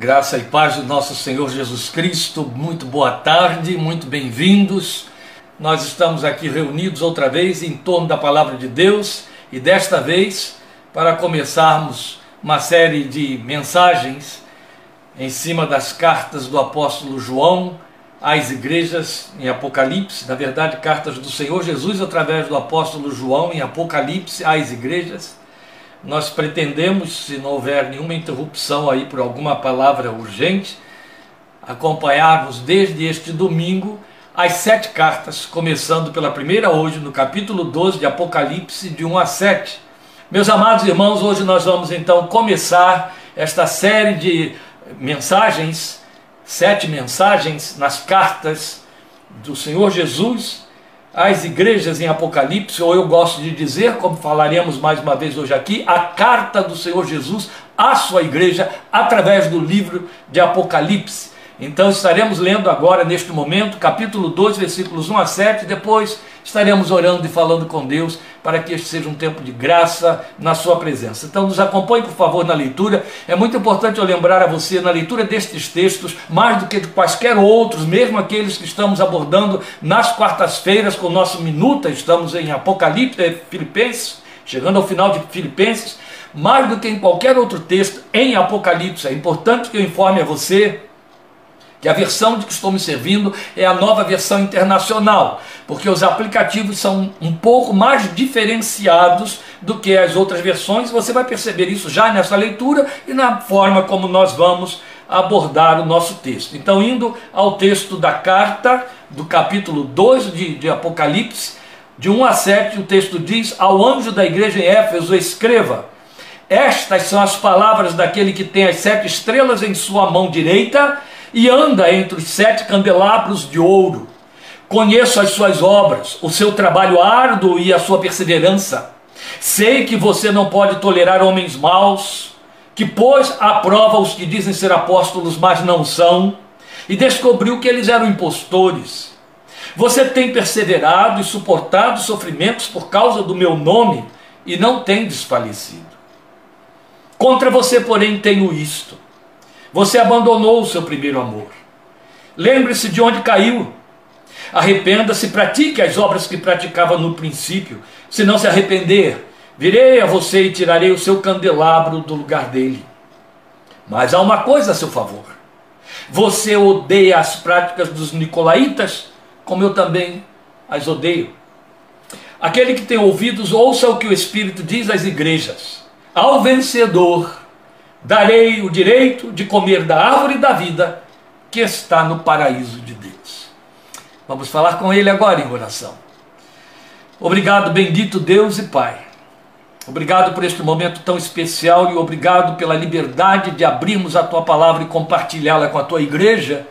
Graça e paz do nosso Senhor Jesus Cristo, muito boa tarde, muito bem-vindos. Nós estamos aqui reunidos outra vez em torno da palavra de Deus e desta vez para começarmos uma série de mensagens em cima das cartas do apóstolo João às igrejas em Apocalipse, na verdade, cartas do Senhor Jesus através do apóstolo João em Apocalipse às igrejas. Nós pretendemos, se não houver nenhuma interrupção aí por alguma palavra urgente, acompanharmos desde este domingo as sete cartas, começando pela primeira hoje, no capítulo 12 de Apocalipse, de 1 a 7. Meus amados irmãos, hoje nós vamos então começar esta série de mensagens, sete mensagens nas cartas do Senhor Jesus às igrejas em Apocalipse, ou eu gosto de dizer, como falaremos mais uma vez hoje aqui, a carta do Senhor Jesus à sua igreja através do livro de Apocalipse. Então estaremos lendo agora, neste momento, capítulo 12, versículos 1 a 7. Depois estaremos orando e falando com Deus para que este seja um tempo de graça na sua presença. Então nos acompanhe, por favor, na leitura. É muito importante eu lembrar a você, na leitura destes textos, mais do que de quaisquer outros, mesmo aqueles que estamos abordando nas quartas-feiras com o nosso Minuta, estamos em Apocalipse, Filipenses, chegando ao final de Filipenses, mais do que em qualquer outro texto em Apocalipse. É importante que eu informe a você que a versão de que estou me servindo é a nova versão internacional, porque os aplicativos são um pouco mais diferenciados do que as outras versões. Você vai perceber isso já nessa leitura e na forma como nós vamos abordar o nosso texto. Então, indo ao texto da carta, do capítulo 2 de, de Apocalipse, de 1 a 7, o texto diz: Ao anjo da igreja em Éfeso, escreva. Estas são as palavras daquele que tem as sete estrelas em sua mão direita e anda entre os sete candelabros de ouro. Conheço as suas obras, o seu trabalho árduo e a sua perseverança. Sei que você não pode tolerar homens maus, que pôs à prova os que dizem ser apóstolos, mas não são, e descobriu que eles eram impostores. Você tem perseverado e suportado sofrimentos por causa do meu nome e não tem desfalecido. Contra você, porém, tenho isto você abandonou o seu primeiro amor. Lembre-se de onde caiu. Arrependa-se, pratique as obras que praticava no princípio. Se não se arrepender, virei a você e tirarei o seu candelabro do lugar dele. Mas há uma coisa a seu favor. Você odeia as práticas dos nicolaítas, como eu também as odeio. Aquele que tem ouvidos, ouça o que o Espírito diz às igrejas. Ao vencedor, darei o direito de comer da árvore da vida que está no paraíso de Deus. Vamos falar com Ele agora em oração. Obrigado, bendito Deus e Pai. Obrigado por este momento tão especial e obrigado pela liberdade de abrirmos a tua palavra e compartilhá-la com a tua igreja,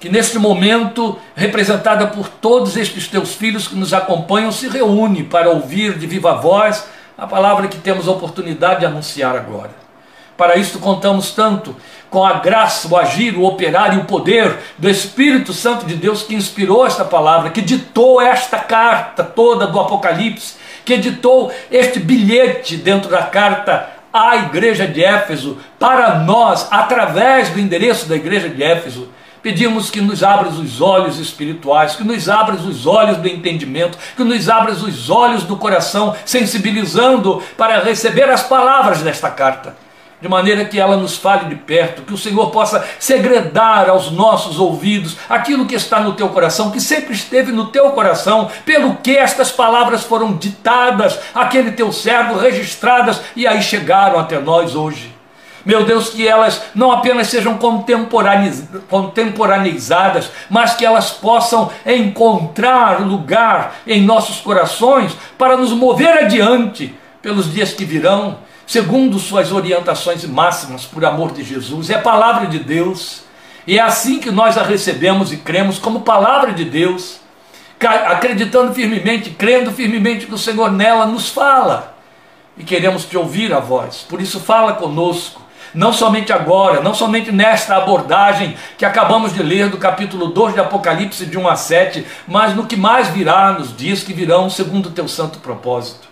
que neste momento, representada por todos estes teus filhos que nos acompanham, se reúne para ouvir de viva voz a palavra que temos a oportunidade de anunciar agora. Para isso contamos tanto com a graça, o agir, o operar e o poder do Espírito Santo de Deus que inspirou esta palavra, que ditou esta carta toda do Apocalipse, que editou este bilhete dentro da carta à igreja de Éfeso, para nós, através do endereço da igreja de Éfeso, Pedimos que nos abras os olhos espirituais, que nos abras os olhos do entendimento, que nos abras os olhos do coração, sensibilizando para receber as palavras desta carta de maneira que ela nos fale de perto, que o Senhor possa segredar aos nossos ouvidos aquilo que está no teu coração, que sempre esteve no teu coração, pelo que estas palavras foram ditadas àquele teu servo, registradas e aí chegaram até nós hoje. Meu Deus, que elas não apenas sejam contemporanizadas, mas que elas possam encontrar lugar em nossos corações para nos mover adiante pelos dias que virão segundo suas orientações máximas, por amor de Jesus. É a palavra de Deus. E é assim que nós a recebemos e cremos como palavra de Deus, acreditando firmemente, crendo firmemente que o Senhor nela nos fala. E queremos te ouvir a voz. Por isso fala conosco. Não somente agora, não somente nesta abordagem que acabamos de ler do capítulo 2 de Apocalipse de 1 a 7, mas no que mais virá nos dias que virão, segundo o teu santo propósito.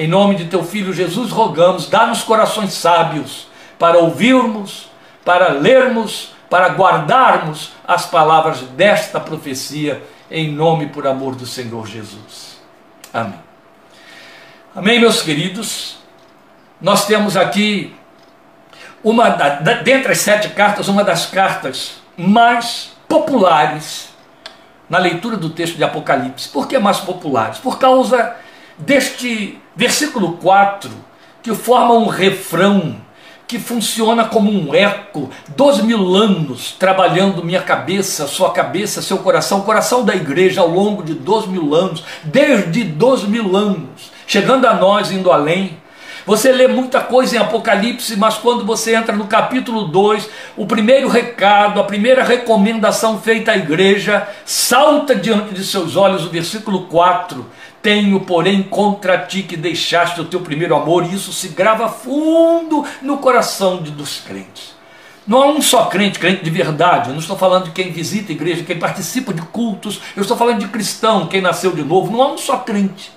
Em nome de teu filho Jesus, rogamos, dá-nos corações sábios para ouvirmos, para lermos, para guardarmos as palavras desta profecia em nome por amor do Senhor Jesus. Amém. Amém, meus queridos. Nós temos aqui uma da, dentre as sete cartas, uma das cartas mais populares na leitura do texto de Apocalipse. Por que mais populares? Por causa deste versículo 4, que forma um refrão que funciona como um eco, dois mil anos trabalhando minha cabeça, sua cabeça, seu coração, coração da igreja ao longo de dois mil anos, desde dois mil anos, chegando a nós, indo além. Você lê muita coisa em Apocalipse, mas quando você entra no capítulo 2, o primeiro recado, a primeira recomendação feita à igreja, salta diante de seus olhos o versículo 4. Tenho, porém, contra ti que deixaste o teu primeiro amor, e isso se grava fundo no coração de, dos crentes. Não há um só crente, crente de verdade. Eu não estou falando de quem visita a igreja, quem participa de cultos. Eu estou falando de cristão, quem nasceu de novo. Não há um só crente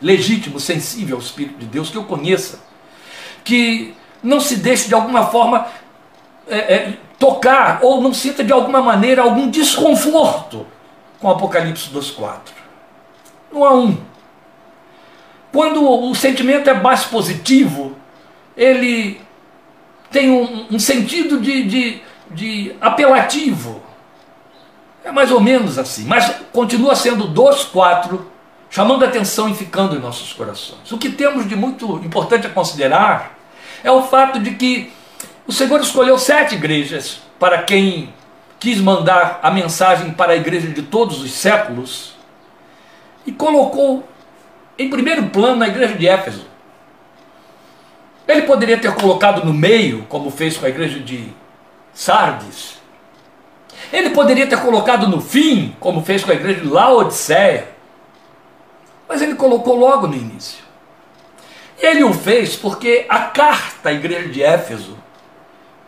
legítimo, sensível ao Espírito de Deus, que eu conheça, que não se deixe de alguma forma é, é, tocar ou não sinta de alguma maneira algum desconforto com Apocalipse 2,4. Não há um. Quando o sentimento é mais positivo, ele tem um, um sentido de, de, de apelativo. É mais ou menos assim, mas continua sendo 2,4 chamando a atenção e ficando em nossos corações. O que temos de muito importante a considerar é o fato de que o Senhor escolheu sete igrejas para quem quis mandar a mensagem para a igreja de todos os séculos e colocou em primeiro plano a igreja de Éfeso. Ele poderia ter colocado no meio, como fez com a igreja de Sardes. Ele poderia ter colocado no fim, como fez com a igreja de Laodiceia. Mas ele colocou logo no início. E ele o fez porque a carta à igreja de Éfeso,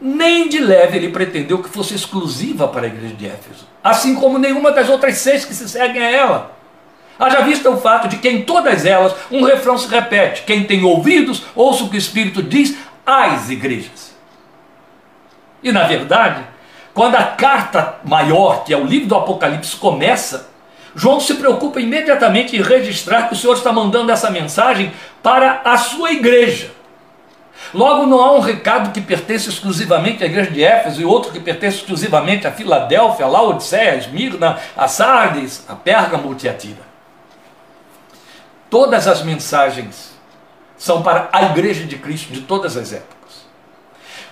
nem de leve ele pretendeu que fosse exclusiva para a igreja de Éfeso, assim como nenhuma das outras seis que se seguem a ela. Haja vista o fato de que em todas elas um refrão se repete: quem tem ouvidos, ouça o que o Espírito diz às igrejas. E na verdade, quando a carta maior, que é o livro do Apocalipse, começa, João se preocupa imediatamente em registrar que o Senhor está mandando essa mensagem para a sua igreja. Logo, não há um recado que pertence exclusivamente à igreja de Éfeso e outro que pertence exclusivamente a Filadélfia, a Laodiceia, a Esmirna, a Sardes, a Pérgamo a Tira. Todas as mensagens são para a igreja de Cristo de todas as épocas.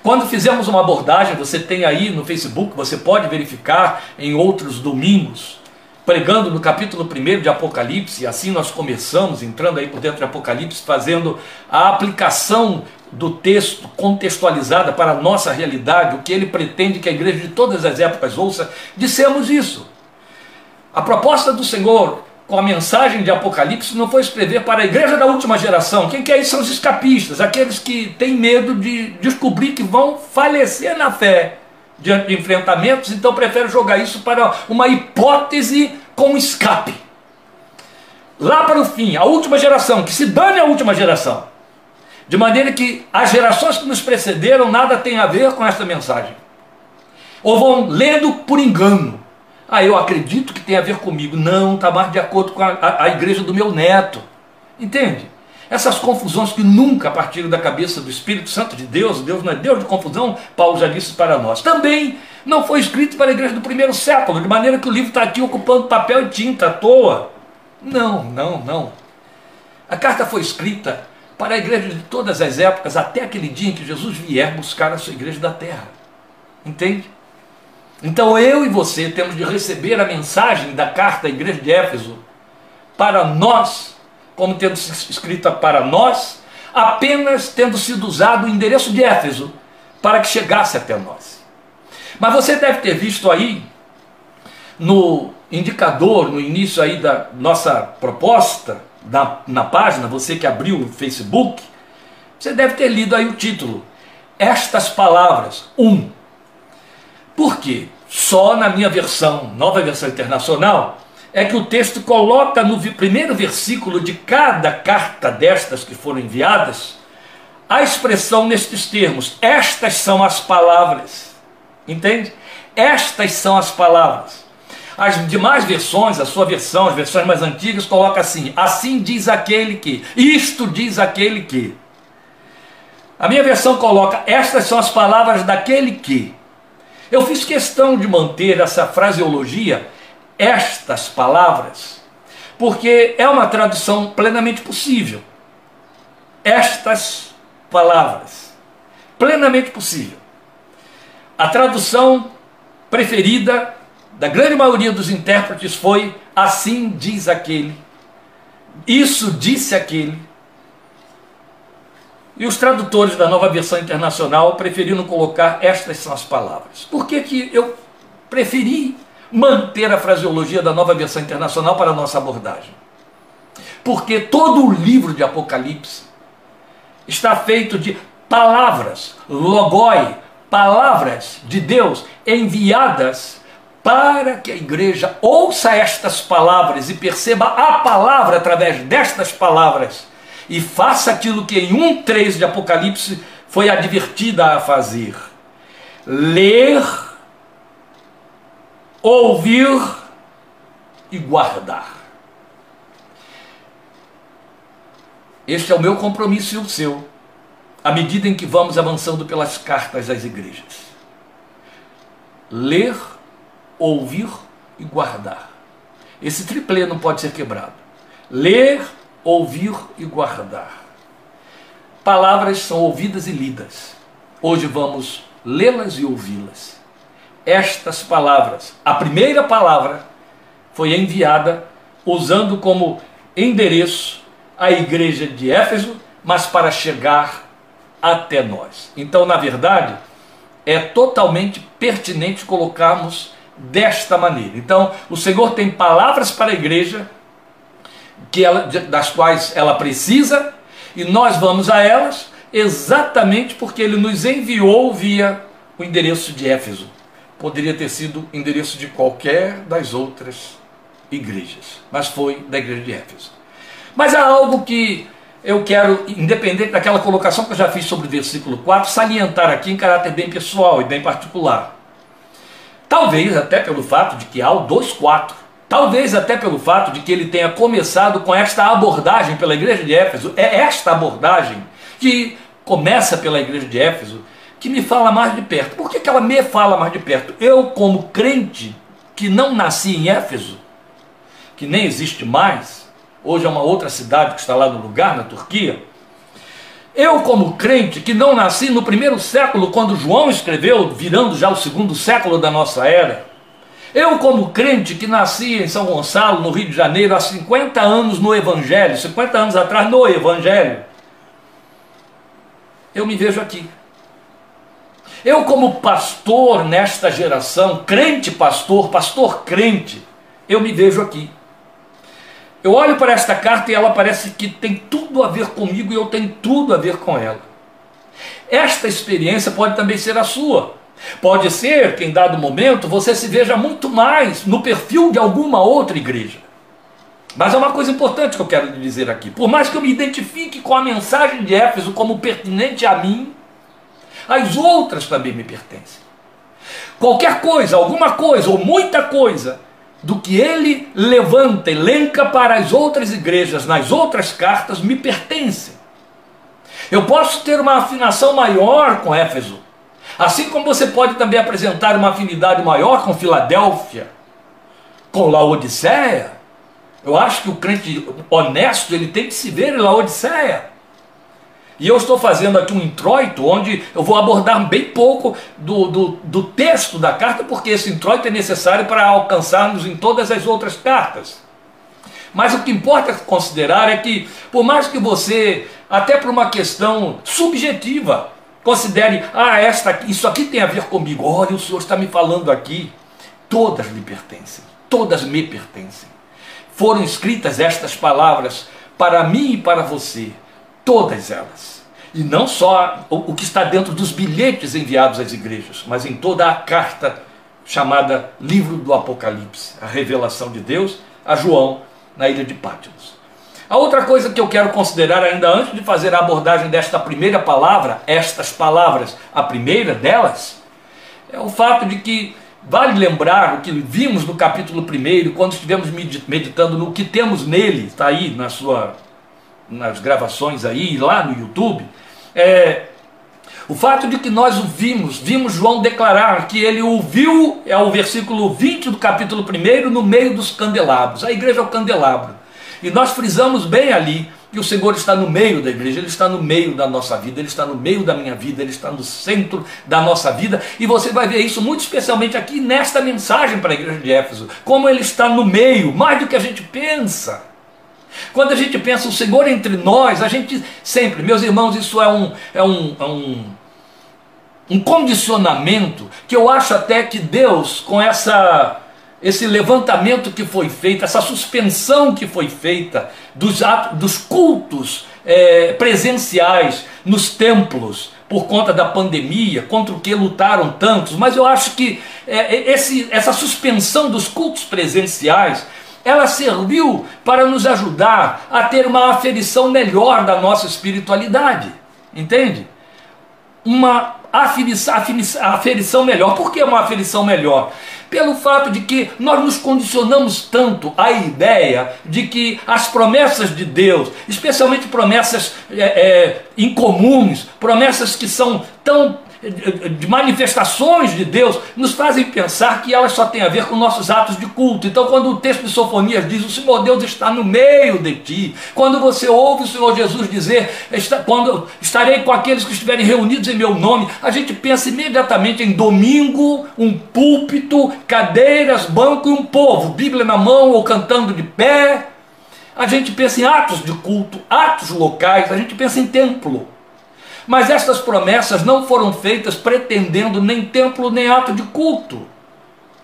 Quando fizemos uma abordagem, você tem aí no Facebook, você pode verificar em outros domingos, pregando no capítulo 1 de Apocalipse, e assim nós começamos, entrando aí por dentro de Apocalipse, fazendo a aplicação do texto contextualizada para a nossa realidade, o que ele pretende que a igreja de todas as épocas ouça, dissemos isso. A proposta do Senhor com a mensagem de Apocalipse não foi escrever para a igreja da última geração. Quem que é isso são os escapistas, aqueles que têm medo de descobrir que vão falecer na fé diante de enfrentamentos, então prefere jogar isso para uma hipótese com escape. Lá para o fim, a última geração, que se dane a última geração. De maneira que as gerações que nos precederam nada tem a ver com esta mensagem. Ou vão lendo por engano. Ah, eu acredito que tem a ver comigo. Não, está mais de acordo com a, a, a igreja do meu neto. Entende? Essas confusões que nunca partiram da cabeça do Espírito Santo de Deus, Deus não é Deus de confusão, Paulo já disse para nós. Também não foi escrito para a igreja do primeiro século, de maneira que o livro está aqui ocupando papel e tinta à toa. Não, não, não. A carta foi escrita para a igreja de todas as épocas, até aquele dia em que Jesus vier buscar a sua igreja da terra. Entende? Então eu e você temos de receber a mensagem da carta à igreja de Éfeso para nós como tendo sido escrita para nós, apenas tendo sido usado o endereço de Éfeso para que chegasse até nós. Mas você deve ter visto aí no indicador, no início aí da nossa proposta, na, na página, você que abriu o Facebook, você deve ter lido aí o título. Estas palavras, um. Por quê? Só na minha versão, nova versão internacional, é que o texto coloca no primeiro versículo de cada carta destas que foram enviadas a expressão nestes termos: estas são as palavras. Entende? Estas são as palavras. As demais versões, a sua versão, as versões mais antigas, coloca assim: assim diz aquele que, isto diz aquele que. A minha versão coloca: estas são as palavras daquele que. Eu fiz questão de manter essa fraseologia, estas palavras, porque é uma tradução plenamente possível. Estas palavras. Plenamente possível. A tradução preferida da grande maioria dos intérpretes foi assim diz aquele, isso disse aquele. E os tradutores da nova versão internacional preferiram colocar estas são as palavras. Por que, que eu preferi manter a fraseologia da nova versão internacional para a nossa abordagem? Porque todo o livro de Apocalipse está feito de palavras, logoi, palavras de Deus enviadas para que a igreja ouça estas palavras e perceba a palavra através destas palavras e faça aquilo que em 1:3 de Apocalipse foi advertida a fazer: ler, ouvir e guardar. Este é o meu compromisso e o seu, à medida em que vamos avançando pelas cartas às igrejas. Ler, ouvir e guardar. Esse triplê não pode ser quebrado. Ler, ouvir e guardar. Palavras são ouvidas e lidas. Hoje vamos lê-las e ouvi-las. Estas palavras, a primeira palavra foi enviada usando como endereço a igreja de Éfeso, mas para chegar até nós. Então, na verdade, é totalmente pertinente colocarmos desta maneira. Então, o Senhor tem palavras para a igreja que ela, das quais ela precisa e nós vamos a elas exatamente porque ele nos enviou via o endereço de Éfeso. Poderia ter sido endereço de qualquer das outras igrejas, mas foi da igreja de Éfeso. Mas há algo que eu quero, independente daquela colocação que eu já fiz sobre o versículo 4, salientar aqui em caráter bem pessoal e bem particular. Talvez até pelo fato de que há o 2.4, talvez até pelo fato de que ele tenha começado com esta abordagem pela igreja de Éfeso, é esta abordagem que começa pela igreja de Éfeso, que me fala mais de perto. Por que, que ela me fala mais de perto? Eu, como crente que não nasci em Éfeso, que nem existe mais, hoje é uma outra cidade que está lá no lugar, na Turquia. Eu, como crente, que não nasci no primeiro século, quando João escreveu, virando já o segundo século da nossa era, eu, como crente, que nasci em São Gonçalo, no Rio de Janeiro, há 50 anos no Evangelho, 50 anos atrás no Evangelho, eu me vejo aqui. Eu, como pastor nesta geração, crente pastor, pastor crente, eu me vejo aqui. Eu olho para esta carta e ela parece que tem tudo a ver comigo e eu tenho tudo a ver com ela. Esta experiência pode também ser a sua. Pode ser que em dado momento você se veja muito mais no perfil de alguma outra igreja. Mas é uma coisa importante que eu quero lhe dizer aqui. Por mais que eu me identifique com a mensagem de Éfeso como pertinente a mim, as outras também me pertencem. Qualquer coisa, alguma coisa ou muita coisa do que ele levanta, elenca para as outras igrejas, nas outras cartas, me pertence. Eu posso ter uma afinação maior com Éfeso, assim como você pode também apresentar uma afinidade maior com Filadélfia, com Laodiceia. Eu acho que o crente honesto ele tem que se ver em Laodiceia. E eu estou fazendo aqui um introito onde eu vou abordar bem pouco do, do, do, texto da carta, porque esse introito é necessário para alcançarmos em todas as outras cartas. Mas o que importa considerar é que, por mais que você, até por uma questão subjetiva, considere, ah, esta, isso aqui tem a ver comigo, olha, o Senhor está me falando aqui, todas lhe pertencem, todas me pertencem. Foram escritas estas palavras para mim e para você todas elas. E não só o que está dentro dos bilhetes enviados às igrejas, mas em toda a carta chamada Livro do Apocalipse, a revelação de Deus a João na ilha de Pátimos. A outra coisa que eu quero considerar ainda antes de fazer a abordagem desta primeira palavra, estas palavras, a primeira delas, é o fato de que vale lembrar o que vimos no capítulo 1, quando estivemos meditando no que temos nele, está aí na sua, nas gravações aí, lá no YouTube, é, o fato de que nós o vimos, vimos João declarar que ele ouviu, é o versículo 20 do capítulo 1, no meio dos candelabros. A igreja é o candelabro. E nós frisamos bem ali que o Senhor está no meio da igreja, Ele está no meio da nossa vida, Ele está no meio da minha vida, Ele está no centro da nossa vida, e você vai ver isso muito especialmente aqui nesta mensagem para a igreja de Éfeso, como Ele está no meio, mais do que a gente pensa. Quando a gente pensa o Senhor entre nós, a gente sempre, meus irmãos, isso é um, é um, é um, um condicionamento que eu acho até que Deus, com essa esse levantamento que foi feito, essa suspensão que foi feita dos, atos, dos cultos é, presenciais nos templos por conta da pandemia, contra o que lutaram tantos, mas eu acho que é, esse, essa suspensão dos cultos presenciais ela serviu para nos ajudar a ter uma aferição melhor da nossa espiritualidade, entende? Uma aferição, melhor. Por que uma aferição melhor? pelo fato de que nós nos condicionamos tanto à ideia de que as promessas de Deus, especialmente promessas é, é, incomuns, promessas que são tão de manifestações de Deus nos fazem pensar que elas só têm a ver com nossos atos de culto. Então, quando o texto de Sofonias diz: O Senhor Deus está no meio de ti, quando você ouve o Senhor Jesus dizer: Quando estarei com aqueles que estiverem reunidos em meu nome, a gente pensa imediatamente em domingo, um púlpito, cadeiras, banco e um povo, Bíblia na mão ou cantando de pé. A gente pensa em atos de culto, atos locais, a gente pensa em templo. Mas estas promessas não foram feitas pretendendo nem templo nem ato de culto.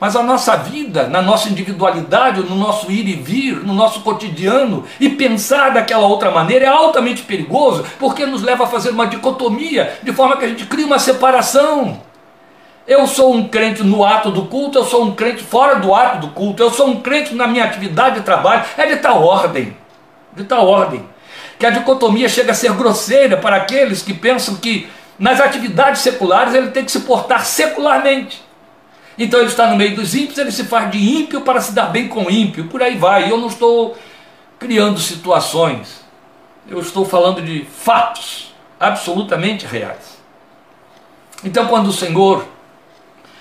Mas a nossa vida, na nossa individualidade, no nosso ir e vir, no nosso cotidiano, e pensar daquela outra maneira é altamente perigoso, porque nos leva a fazer uma dicotomia, de forma que a gente cria uma separação. Eu sou um crente no ato do culto, eu sou um crente fora do ato do culto, eu sou um crente na minha atividade de trabalho, é de tal ordem, de tal ordem que a dicotomia chega a ser grosseira para aqueles que pensam que nas atividades seculares ele tem que se portar secularmente. Então ele está no meio dos ímpios, ele se faz de ímpio para se dar bem com ímpio, por aí vai. Eu não estou criando situações, eu estou falando de fatos absolutamente reais. Então, quando o Senhor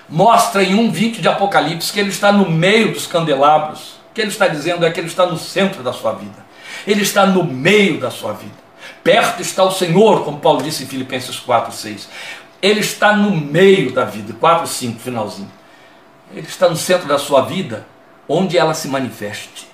mostra em 1,20 de Apocalipse que ele está no meio dos candelabros, o que ele está dizendo é que ele está no centro da sua vida. Ele está no meio da sua vida. Perto está o Senhor, como Paulo disse em Filipenses 4, 6. Ele está no meio da vida, 4, 5, finalzinho. Ele está no centro da sua vida, onde ela se manifeste.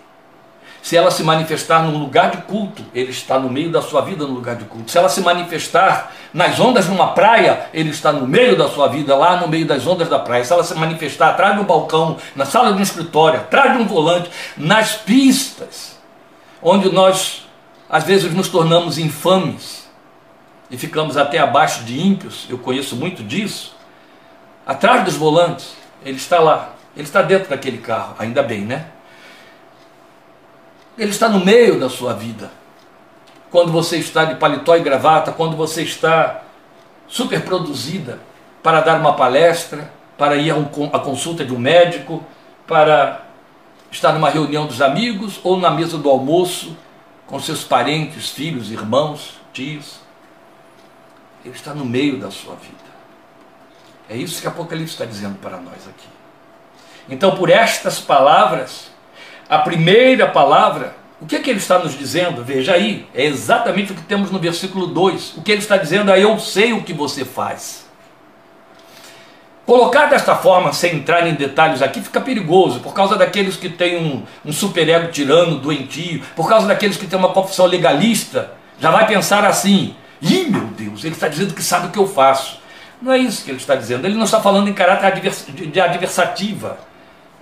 Se ela se manifestar num lugar de culto, ele está no meio da sua vida no lugar de culto. Se ela se manifestar nas ondas de uma praia, ele está no meio da sua vida, lá no meio das ondas da praia. Se ela se manifestar atrás de um balcão, na sala de um escritório, atrás de um volante, nas pistas, onde nós às vezes nos tornamos infames e ficamos até abaixo de ímpios, eu conheço muito disso. Atrás dos volantes, ele está lá, ele está dentro daquele carro, ainda bem, né? Ele está no meio da sua vida. Quando você está de paletó e gravata, quando você está super produzida para dar uma palestra, para ir à consulta de um médico, para está numa reunião dos amigos ou na mesa do almoço com seus parentes, filhos, irmãos, tios. Ele está no meio da sua vida. É isso que Apocalipse está dizendo para nós aqui. Então, por estas palavras, a primeira palavra, o que, é que ele está nos dizendo? Veja aí, é exatamente o que temos no versículo 2. O que ele está dizendo é: Eu sei o que você faz. Colocar desta forma, sem entrar em detalhes aqui, fica perigoso, por causa daqueles que têm um, um superego tirano, doentio, por causa daqueles que têm uma confissão legalista, já vai pensar assim: ih, meu Deus, ele está dizendo que sabe o que eu faço. Não é isso que ele está dizendo, ele não está falando em caráter advers, de adversativa.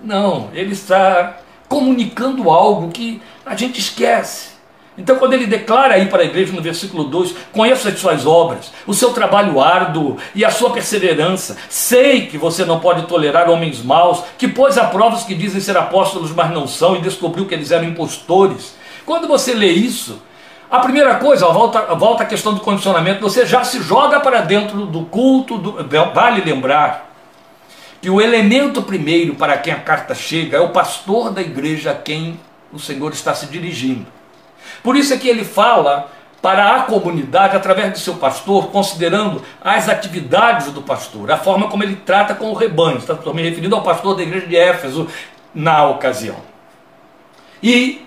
Não, ele está comunicando algo que a gente esquece. Então, quando ele declara aí para a igreja no versículo 2: Conheço as suas obras, o seu trabalho árduo e a sua perseverança. Sei que você não pode tolerar homens maus, que pôs a prova os que dizem ser apóstolos, mas não são, e descobriu que eles eram impostores. Quando você lê isso, a primeira coisa, volta, volta à questão do condicionamento, você já se joga para dentro do culto, do, vale lembrar que o elemento primeiro para quem a carta chega é o pastor da igreja a quem o Senhor está se dirigindo. Por isso é que ele fala para a comunidade através do seu pastor, considerando as atividades do pastor, a forma como ele trata com o rebanho. Estou me referindo ao pastor da igreja de Éfeso na ocasião. E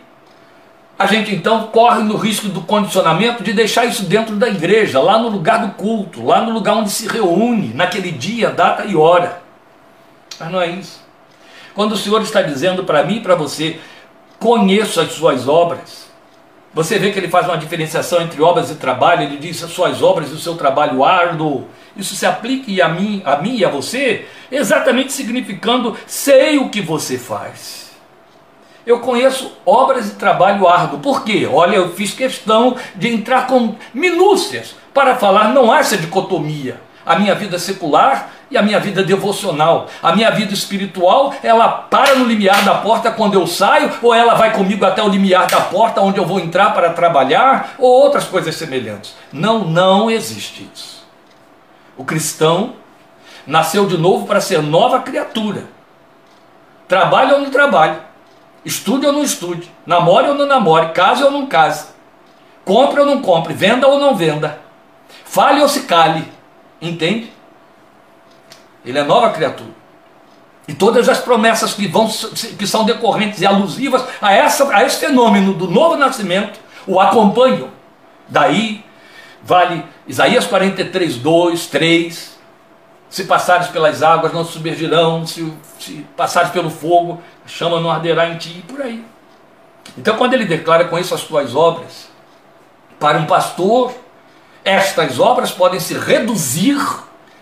a gente então corre no risco do condicionamento de deixar isso dentro da igreja, lá no lugar do culto, lá no lugar onde se reúne, naquele dia, data e hora. Mas não é isso. Quando o Senhor está dizendo para mim e para você, conheço as suas obras, você vê que ele faz uma diferenciação entre obras e trabalho, ele diz as suas obras e o seu trabalho árduo. Isso se aplica a mim, a mim e a você, exatamente significando sei o que você faz. Eu conheço obras e trabalho árduo. Por quê? Olha, eu fiz questão de entrar com minúcias para falar, não há essa dicotomia. A minha vida secular e a minha vida devocional. A minha vida espiritual, ela para no limiar da porta quando eu saio, ou ela vai comigo até o limiar da porta onde eu vou entrar para trabalhar, ou outras coisas semelhantes. Não, não existe isso. O cristão nasceu de novo para ser nova criatura. Trabalhe ou não trabalhe. Estude ou não estude, namore ou não namore, case ou não case, compre ou não compre, venda ou não venda, fale ou se cale, entende? Ele é nova criatura. E todas as promessas que, vão, que são decorrentes e alusivas a, essa, a esse fenômeno do novo nascimento o acompanham. Daí vale Isaías 43, 2, 3, se passares pelas águas, não submergirão. Se, se passares pelo fogo, a chama não arderá em ti. E por aí. Então, quando ele declara com isso as tuas obras, para um pastor, estas obras podem se reduzir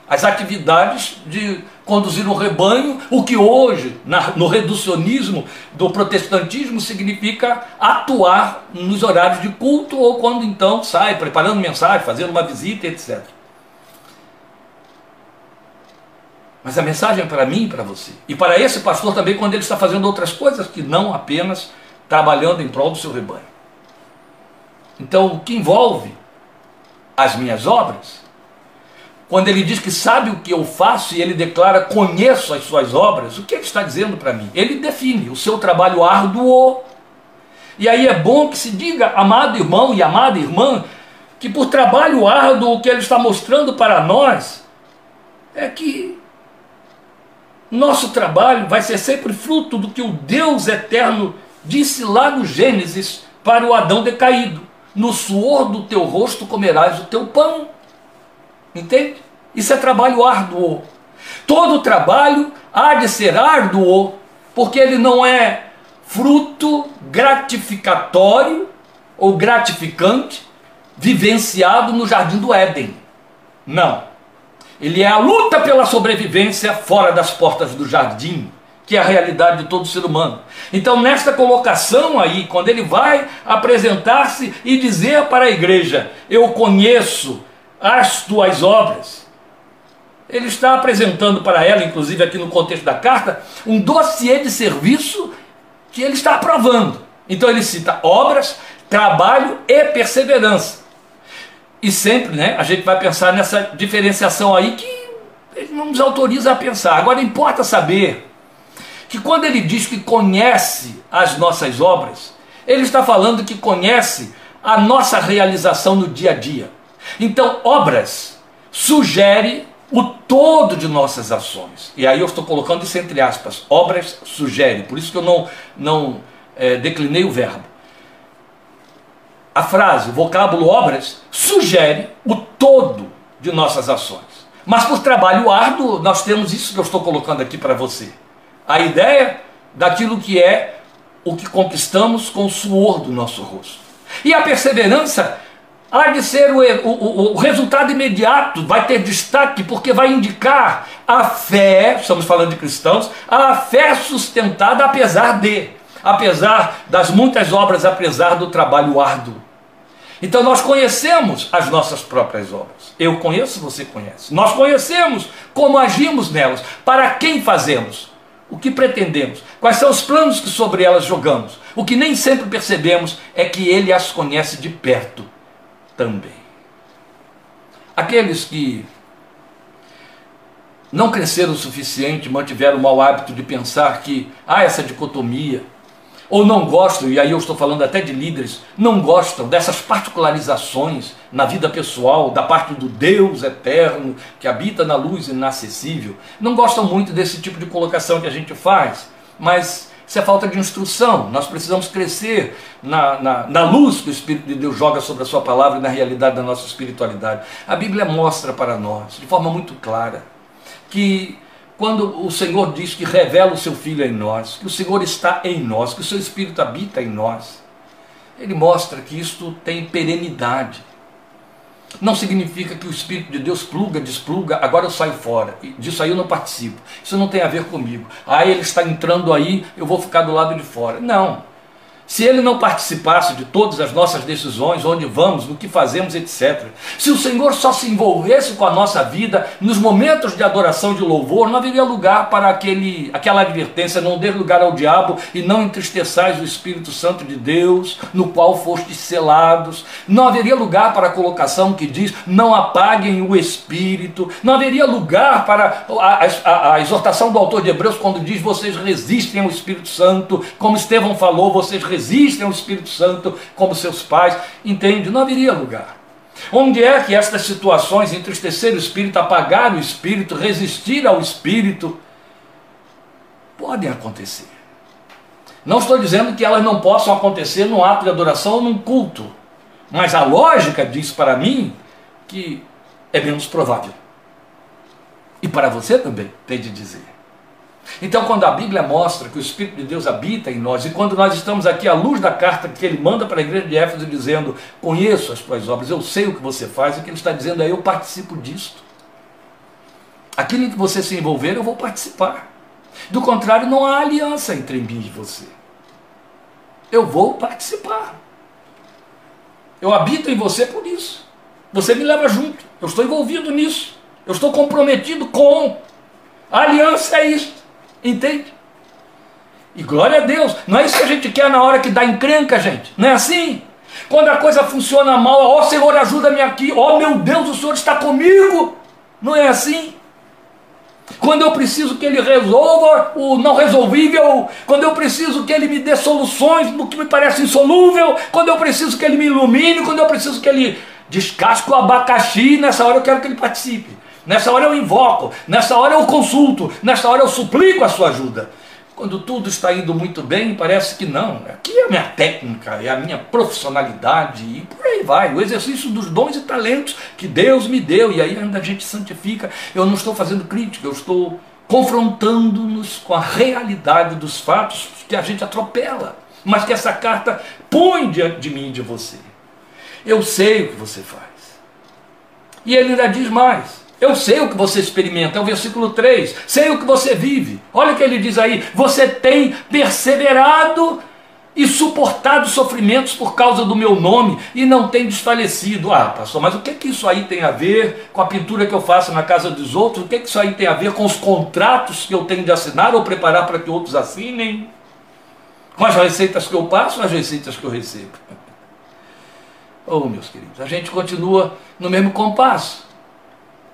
às atividades de conduzir um rebanho, o que hoje, na, no reducionismo do protestantismo, significa atuar nos horários de culto ou quando então sai preparando mensagem, fazendo uma visita, etc. Mas a mensagem é para mim e para você. E para esse pastor também, quando ele está fazendo outras coisas que não apenas trabalhando em prol do seu rebanho. Então, o que envolve as minhas obras, quando ele diz que sabe o que eu faço e ele declara conheço as suas obras, o que ele está dizendo para mim? Ele define o seu trabalho árduo. E aí é bom que se diga, amado irmão e amada irmã, que por trabalho árduo o que ele está mostrando para nós é que nosso trabalho vai ser sempre fruto do que o Deus eterno disse lá no Gênesis para o Adão decaído: No suor do teu rosto comerás o teu pão. Entende? Isso é trabalho árduo. Todo trabalho há de ser árduo, porque ele não é fruto gratificatório ou gratificante vivenciado no jardim do Éden. Não. Ele é a luta pela sobrevivência fora das portas do jardim, que é a realidade de todo ser humano. Então, nesta colocação aí, quando ele vai apresentar-se e dizer para a igreja: Eu conheço as tuas obras. Ele está apresentando para ela, inclusive aqui no contexto da carta, um dossiê de serviço que ele está aprovando. Então ele cita obras, trabalho e perseverança. E sempre né, a gente vai pensar nessa diferenciação aí que ele não nos autoriza a pensar. Agora importa saber que quando ele diz que conhece as nossas obras, ele está falando que conhece a nossa realização no dia a dia. Então, obras sugere o todo de nossas ações. E aí eu estou colocando isso entre aspas. Obras sugere. Por isso que eu não, não é, declinei o verbo a frase, o vocábulo obras, sugere o todo de nossas ações. Mas por trabalho árduo, nós temos isso que eu estou colocando aqui para você. A ideia daquilo que é o que conquistamos com o suor do nosso rosto. E a perseverança há de ser o, o, o, resultado imediato, vai ter destaque, porque vai indicar a fé, estamos falando de cristãos, a fé sustentada apesar de, apesar das muitas obras, apesar do trabalho árduo. Então nós conhecemos as nossas próprias obras. Eu conheço, você conhece. Nós conhecemos como agimos nelas. Para quem fazemos? O que pretendemos? Quais são os planos que sobre elas jogamos? O que nem sempre percebemos é que Ele as conhece de perto também. Aqueles que não cresceram o suficiente, mantiveram o mau hábito de pensar que há essa dicotomia, ou não gostam, e aí eu estou falando até de líderes, não gostam dessas particularizações na vida pessoal, da parte do Deus eterno, que habita na luz inacessível, não gostam muito desse tipo de colocação que a gente faz, mas isso é falta de instrução, nós precisamos crescer na, na, na luz que o Espírito de Deus joga sobre a Sua palavra e na realidade da nossa espiritualidade. A Bíblia mostra para nós, de forma muito clara, que quando o Senhor diz que revela o seu Filho em nós, que o Senhor está em nós, que o seu Espírito habita em nós, ele mostra que isto tem perenidade. Não significa que o Espírito de Deus pluga, despluga, agora eu saio fora. Disso aí eu não participo. Isso não tem a ver comigo. Ah, ele está entrando aí, eu vou ficar do lado de fora. Não. Se ele não participasse de todas as nossas decisões, onde vamos, no que fazemos, etc. Se o Senhor só se envolvesse com a nossa vida nos momentos de adoração de louvor, não haveria lugar para aquele, aquela advertência: não dê lugar ao diabo e não entristeçais o Espírito Santo de Deus, no qual fostes selados. Não haveria lugar para a colocação que diz: não apaguem o Espírito. Não haveria lugar para a, a, a exortação do autor de Hebreus quando diz: vocês resistem ao Espírito Santo. Como Estevão falou, vocês resistem resistem ao Espírito Santo como seus pais, entende? Não haveria lugar. Onde é que estas situações, entristecer o Espírito, apagar o Espírito, resistir ao Espírito, podem acontecer? Não estou dizendo que elas não possam acontecer num ato de adoração ou num culto, mas a lógica diz para mim que é menos provável. E para você também, tem de dizer. Então, quando a Bíblia mostra que o Espírito de Deus habita em nós, e quando nós estamos aqui à luz da carta que ele manda para a igreja de Éfeso, dizendo: Conheço as tuas obras, eu sei o que você faz, o que ele está dizendo é: Eu participo disto. Aquilo em que você se envolver, eu vou participar. Do contrário, não há aliança entre mim e você. Eu vou participar. Eu habito em você por isso. Você me leva junto. Eu estou envolvido nisso. Eu estou comprometido com. A aliança é isso. Entende? E glória a Deus. Não é isso que a gente quer na hora que dá encrenca, gente. Não é assim? Quando a coisa funciona mal, ó Senhor, ajuda-me aqui. Ó meu Deus, o Senhor está comigo. Não é assim? Quando eu preciso que Ele resolva o não resolvível, quando eu preciso que Ele me dê soluções no que me parece insolúvel, quando eu preciso que Ele me ilumine, quando eu preciso que Ele descasque o abacaxi, nessa hora eu quero que Ele participe. Nessa hora eu invoco, nessa hora eu consulto, nessa hora eu suplico a sua ajuda. Quando tudo está indo muito bem, parece que não. Aqui é a minha técnica, é a minha profissionalidade e por aí vai. O exercício dos dons e talentos que Deus me deu e aí ainda a gente santifica. Eu não estou fazendo crítica, eu estou confrontando-nos com a realidade dos fatos que a gente atropela, mas que essa carta põe diante de mim e de você. Eu sei o que você faz. E ele ainda diz mais: eu sei o que você experimenta, é o versículo 3. Sei o que você vive. Olha o que ele diz aí: você tem perseverado e suportado sofrimentos por causa do meu nome e não tem desfalecido. Ah, pastor, mas o que, que isso aí tem a ver com a pintura que eu faço na casa dos outros? O que, que isso aí tem a ver com os contratos que eu tenho de assinar ou preparar para que outros assinem? Com as receitas que eu passo, as receitas que eu recebo. Oh, meus queridos, a gente continua no mesmo compasso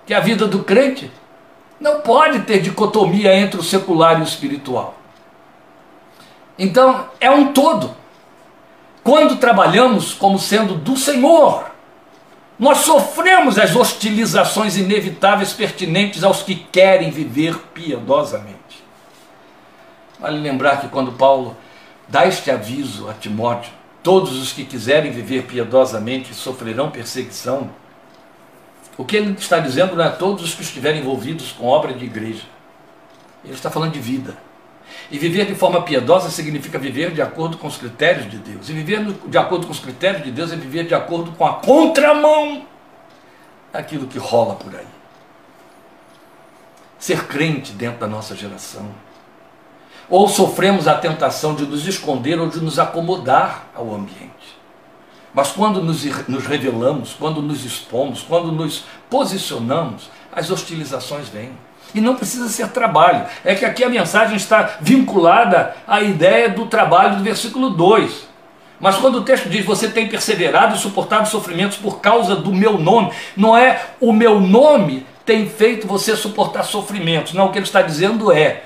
que a vida do crente não pode ter dicotomia entre o secular e o espiritual. Então, é um todo. Quando trabalhamos como sendo do Senhor, nós sofremos as hostilizações inevitáveis pertinentes aos que querem viver piedosamente. Vale lembrar que quando Paulo dá este aviso a Timóteo, todos os que quiserem viver piedosamente sofrerão perseguição, o que ele está dizendo não é todos os que estiverem envolvidos com obra de igreja. Ele está falando de vida. E viver de forma piedosa significa viver de acordo com os critérios de Deus. E viver de acordo com os critérios de Deus é viver de acordo com a contramão daquilo que rola por aí. Ser crente dentro da nossa geração. Ou sofremos a tentação de nos esconder ou de nos acomodar ao ambiente. Mas quando nos, nos revelamos, quando nos expomos, quando nos posicionamos, as hostilizações vêm. E não precisa ser trabalho. É que aqui a mensagem está vinculada à ideia do trabalho do versículo 2. Mas quando o texto diz você tem perseverado e suportado sofrimentos por causa do meu nome, não é o meu nome tem feito você suportar sofrimentos. Não, o que ele está dizendo é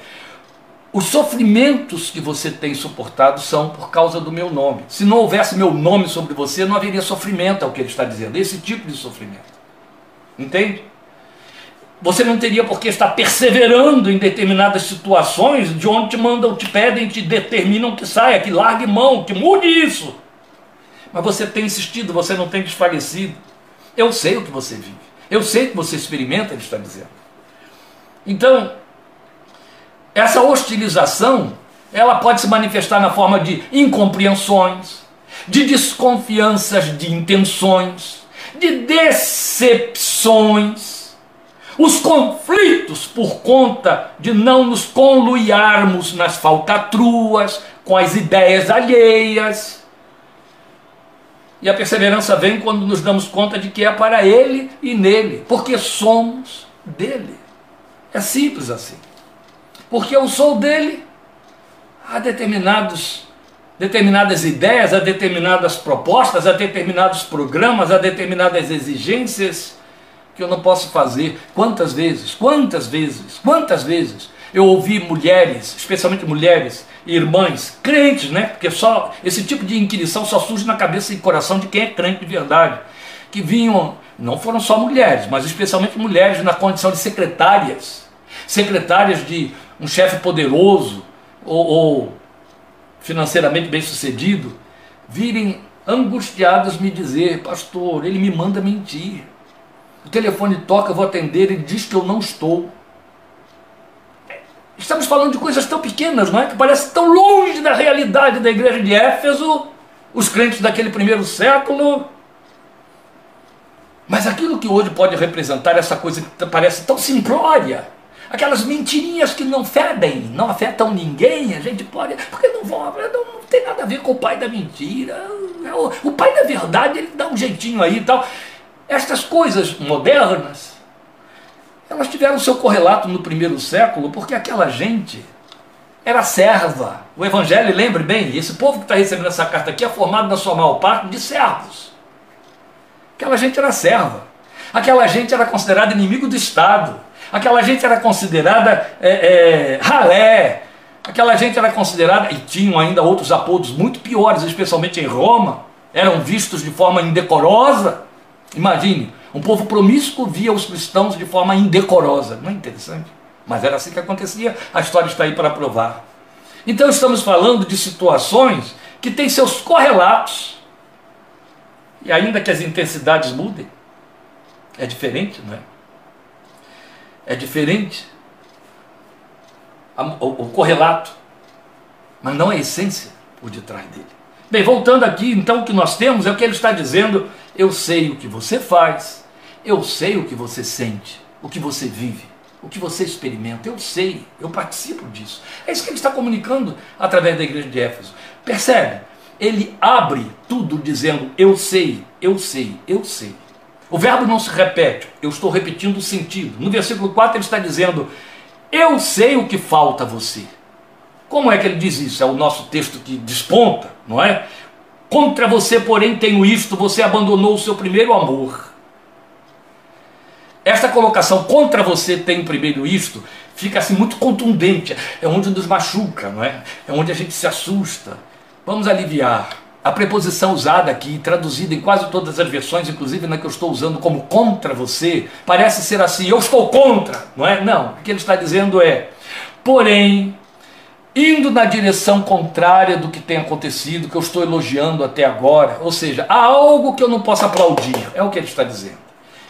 os sofrimentos que você tem suportado são por causa do meu nome. Se não houvesse meu nome sobre você, não haveria sofrimento, é o que ele está dizendo. Esse tipo de sofrimento. Entende? Você não teria por que estar perseverando em determinadas situações de onde te mandam, te pedem, te determinam que saia, que largue mão, que mude isso. Mas você tem insistido, você não tem desfalecido. Eu sei o que você vive. Eu sei o que você experimenta, ele está dizendo. Então, essa hostilização, ela pode se manifestar na forma de incompreensões, de desconfianças de intenções, de decepções os conflitos por conta de não nos conluiarmos nas falcatruas, com as ideias alheias. E a perseverança vem quando nos damos conta de que é para Ele e nele, porque somos dele. É simples assim. Porque eu sou dele, há determinados, determinadas ideias, há determinadas propostas, há determinados programas, há determinadas exigências que eu não posso fazer. Quantas vezes, quantas vezes, quantas vezes eu ouvi mulheres, especialmente mulheres, irmãs, crentes, né? Porque só esse tipo de inquirição só surge na cabeça e coração de quem é crente de verdade, que vinham, não foram só mulheres, mas especialmente mulheres na condição de secretárias, secretárias de um chefe poderoso ou, ou financeiramente bem sucedido, virem angustiadas me dizer, pastor, ele me manda mentir. O telefone toca, eu vou atender, ele diz que eu não estou. Estamos falando de coisas tão pequenas, não é? Que parece tão longe da realidade da igreja de Éfeso, os crentes daquele primeiro século. Mas aquilo que hoje pode representar essa coisa que parece tão simplória, aquelas mentirinhas que não fedem, não afetam ninguém, a gente pode, porque não vão, não, não tem nada a ver com o pai da mentira. O, o pai da verdade, ele dá um jeitinho aí e tal. Estas coisas modernas, elas tiveram seu correlato no primeiro século, porque aquela gente era serva. O Evangelho, lembre bem, esse povo que está recebendo essa carta aqui é formado na sua maior parte de servos. Aquela gente era serva. Aquela gente era considerada inimigo do Estado. Aquela gente era considerada é, é, ralé. Aquela gente era considerada, e tinham ainda outros apodos muito piores, especialmente em Roma, eram vistos de forma indecorosa. Imagine, um povo promíscuo via os cristãos de forma indecorosa. Não é interessante? Mas era assim que acontecia, a história está aí para provar. Então estamos falando de situações que têm seus correlatos. E ainda que as intensidades mudem, é diferente, não é? É diferente o correlato, mas não a essência por detrás dele. Bem, voltando aqui, então o que nós temos é o que ele está dizendo eu sei o que você faz, eu sei o que você sente, o que você vive, o que você experimenta. Eu sei, eu participo disso. É isso que ele está comunicando através da igreja de Éfeso. Percebe? Ele abre tudo dizendo eu sei, eu sei, eu sei. O verbo não se repete, eu estou repetindo o sentido. No versículo 4 ele está dizendo: Eu sei o que falta a você. Como é que ele diz isso? É o nosso texto que desponta, não é? Contra você, porém, tenho isto: você abandonou o seu primeiro amor. Esta colocação contra você tem primeiro isto fica assim muito contundente. É onde nos machuca, não é? É onde a gente se assusta. Vamos aliviar. A preposição usada aqui, traduzida em quase todas as versões, inclusive na que eu estou usando como contra você, parece ser assim: eu estou contra, não é? Não. O que ele está dizendo é: porém, indo na direção contrária do que tem acontecido, que eu estou elogiando até agora. Ou seja, há algo que eu não posso aplaudir, é o que ele está dizendo.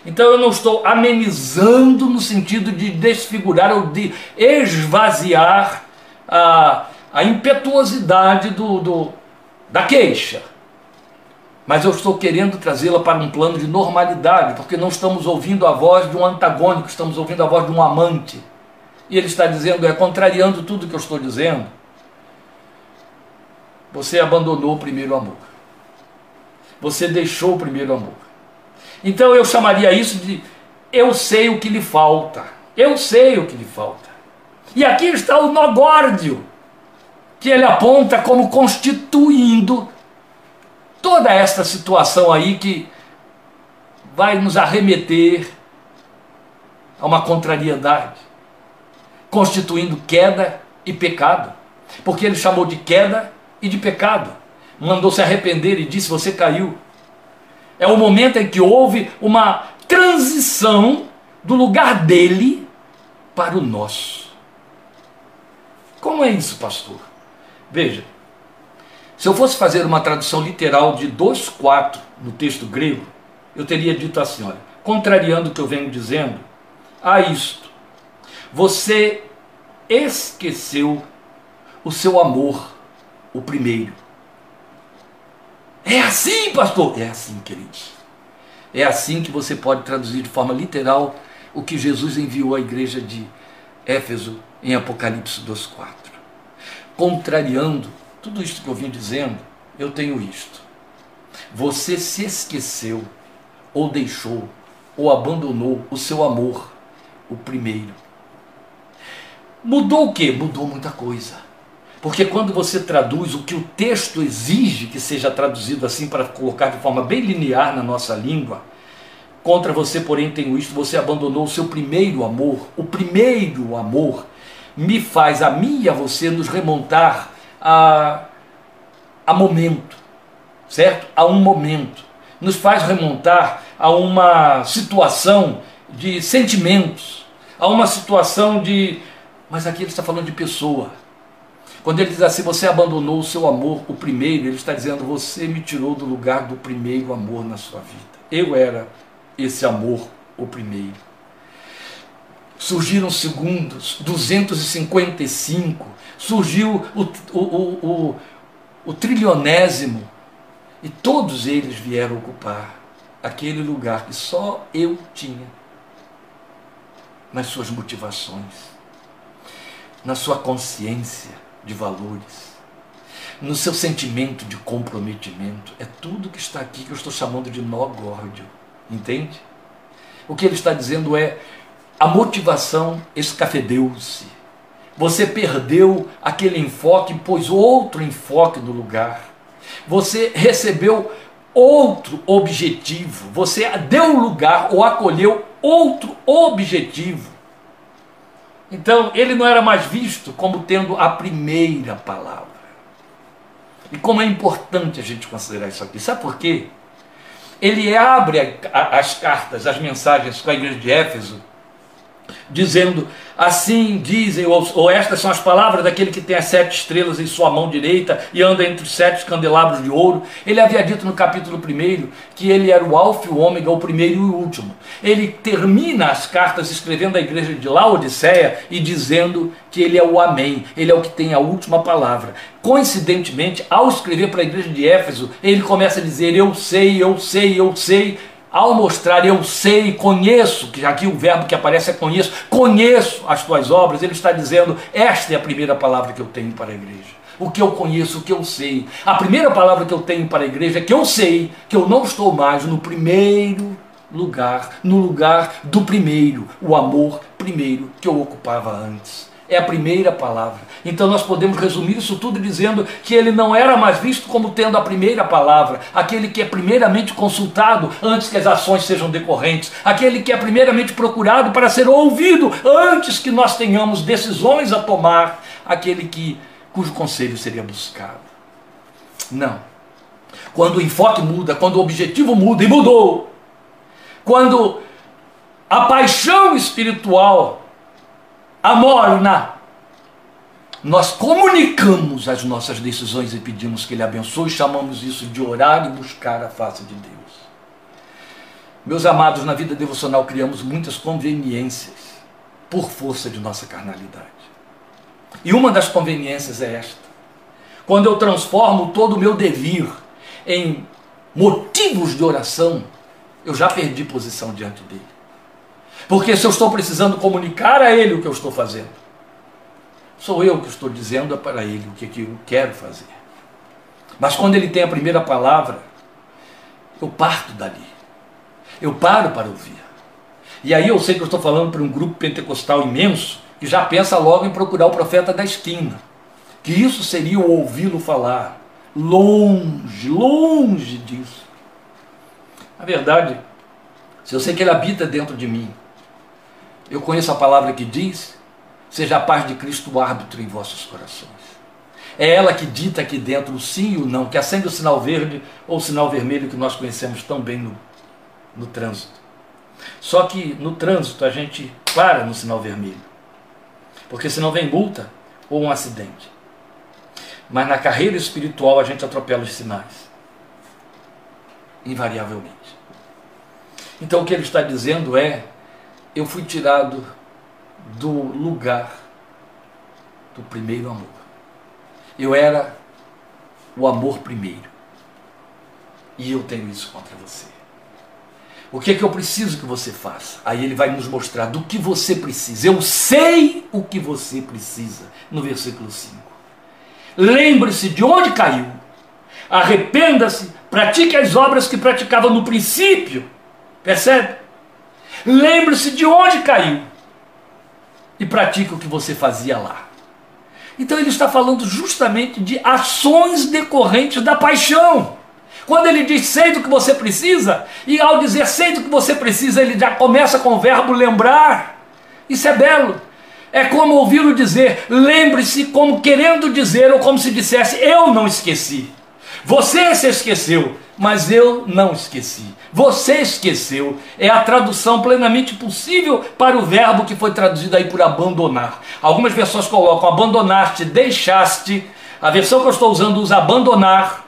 Então eu não estou amenizando no sentido de desfigurar ou de esvaziar a, a impetuosidade do, do, da queixa. Mas eu estou querendo trazê-la para um plano de normalidade, porque não estamos ouvindo a voz de um antagônico, estamos ouvindo a voz de um amante e ele está dizendo, é contrariando tudo que eu estou dizendo, você abandonou o primeiro amor. Você deixou o primeiro amor. Então eu chamaria isso de eu sei o que lhe falta. Eu sei o que lhe falta. E aqui está o nó górdio, que ele aponta como constituindo toda esta situação aí que vai nos arremeter a uma contrariedade, constituindo queda e pecado. Porque ele chamou de queda e de pecado. Mandou se arrepender e disse: Você caiu. É o momento em que houve uma transição do lugar dele para o nosso. Como é isso, pastor? Veja, se eu fosse fazer uma tradução literal de 2,4 no texto grego, eu teria dito assim: olha, contrariando o que eu venho dizendo, a isto, você esqueceu o seu amor, o primeiro. É assim, pastor? É assim, queridos. É assim que você pode traduzir de forma literal o que Jesus enviou à igreja de Éfeso em Apocalipse 2,4. Contrariando tudo isto que eu vim dizendo, eu tenho isto. Você se esqueceu, ou deixou, ou abandonou o seu amor, o primeiro. Mudou o que? Mudou muita coisa. Porque quando você traduz o que o texto exige que seja traduzido assim para colocar de forma bem linear na nossa língua, contra você, porém, tenho isto, você abandonou o seu primeiro amor. O primeiro amor me faz a mim e a você nos remontar a, a momento, certo? A um momento. Nos faz remontar a uma situação de sentimentos, a uma situação de. Mas aqui ele está falando de pessoa quando ele diz assim, você abandonou o seu amor, o primeiro, ele está dizendo, você me tirou do lugar do primeiro amor na sua vida. Eu era esse amor, o primeiro. Surgiram segundos, 255, surgiu o, o, o, o, trilionésimo, e todos eles vieram ocupar aquele lugar que só eu tinha nas suas motivações, na sua consciência de valores, no seu sentimento de comprometimento. É tudo que está aqui que eu estou chamando de nó górdio. Entende? O que ele está dizendo é: a motivação escafedeu-se. Você perdeu aquele enfoque, pôs outro enfoque no lugar. Você recebeu outro objetivo. Você deu lugar ou acolheu outro objetivo. Então, ele não era mais visto como tendo a primeira palavra. E como é importante a gente considerar isso aqui. Sabe por quê? Ele abre as cartas, as mensagens com a igreja de Éfeso, dizendo: Assim dizem, ou, ou, estas são as palavras daquele que tem as sete estrelas em sua mão direita e anda entre os sete candelabros de ouro. Ele havia dito no capítulo 1 que ele era o Alfa e o Ômega, o primeiro e o último. Ele termina as cartas escrevendo à igreja de Laodiceia e dizendo que ele é o Amém, ele é o que tem a última palavra. Coincidentemente, ao escrever para a igreja de Éfeso, ele começa a dizer: Eu sei, eu sei, eu sei ao mostrar eu sei, conheço, que aqui o verbo que aparece é conheço, conheço as tuas obras, ele está dizendo: esta é a primeira palavra que eu tenho para a igreja. O que eu conheço, o que eu sei. A primeira palavra que eu tenho para a igreja é que eu sei que eu não estou mais no primeiro lugar, no lugar do primeiro, o amor primeiro que eu ocupava antes é a primeira palavra. Então nós podemos resumir isso tudo dizendo que ele não era mais visto como tendo a primeira palavra, aquele que é primeiramente consultado antes que as ações sejam decorrentes, aquele que é primeiramente procurado para ser ouvido antes que nós tenhamos decisões a tomar, aquele que cujo conselho seria buscado. Não. Quando o enfoque muda, quando o objetivo muda e mudou, quando a paixão espiritual a morna. Nós comunicamos as nossas decisões e pedimos que Ele abençoe, chamamos isso de orar e buscar a face de Deus. Meus amados, na vida devocional criamos muitas conveniências por força de nossa carnalidade. E uma das conveniências é esta. Quando eu transformo todo o meu devir em motivos de oração, eu já perdi posição diante dele. Porque se eu estou precisando comunicar a ele o que eu estou fazendo, sou eu que estou dizendo para ele o que, que eu quero fazer. Mas quando ele tem a primeira palavra, eu parto dali. Eu paro para ouvir. E aí eu sei que eu estou falando para um grupo pentecostal imenso que já pensa logo em procurar o profeta da esquina. Que isso seria ouvi-lo falar. Longe, longe disso. Na verdade, se eu sei que ele habita dentro de mim, eu conheço a palavra que diz: seja a paz de Cristo o árbitro em vossos corações. É ela que dita aqui dentro o sim e o não, que acende o sinal verde ou o sinal vermelho que nós conhecemos tão bem no, no trânsito. Só que no trânsito a gente para no sinal vermelho, porque senão vem multa ou um acidente. Mas na carreira espiritual a gente atropela os sinais, invariavelmente. Então o que ele está dizendo é: eu fui tirado do lugar do primeiro amor. Eu era o amor primeiro. E eu tenho isso contra você. O que é que eu preciso que você faça? Aí ele vai nos mostrar do que você precisa. Eu sei o que você precisa, no versículo 5. Lembre-se de onde caiu. Arrependa-se, pratique as obras que praticava no princípio. Percebe? Lembre-se de onde caiu e pratique o que você fazia lá. Então ele está falando justamente de ações decorrentes da paixão. Quando ele diz sei do que você precisa, e ao dizer sei do que você precisa, ele já começa com o verbo lembrar. Isso é belo. É como ouvi-lo dizer, lembre-se, como querendo dizer, ou como se dissesse, eu não esqueci. Você se esqueceu, mas eu não esqueci. Você esqueceu. É a tradução plenamente possível para o verbo que foi traduzido aí por abandonar. Algumas versões colocam abandonaste, deixaste. A versão que eu estou usando usa abandonar.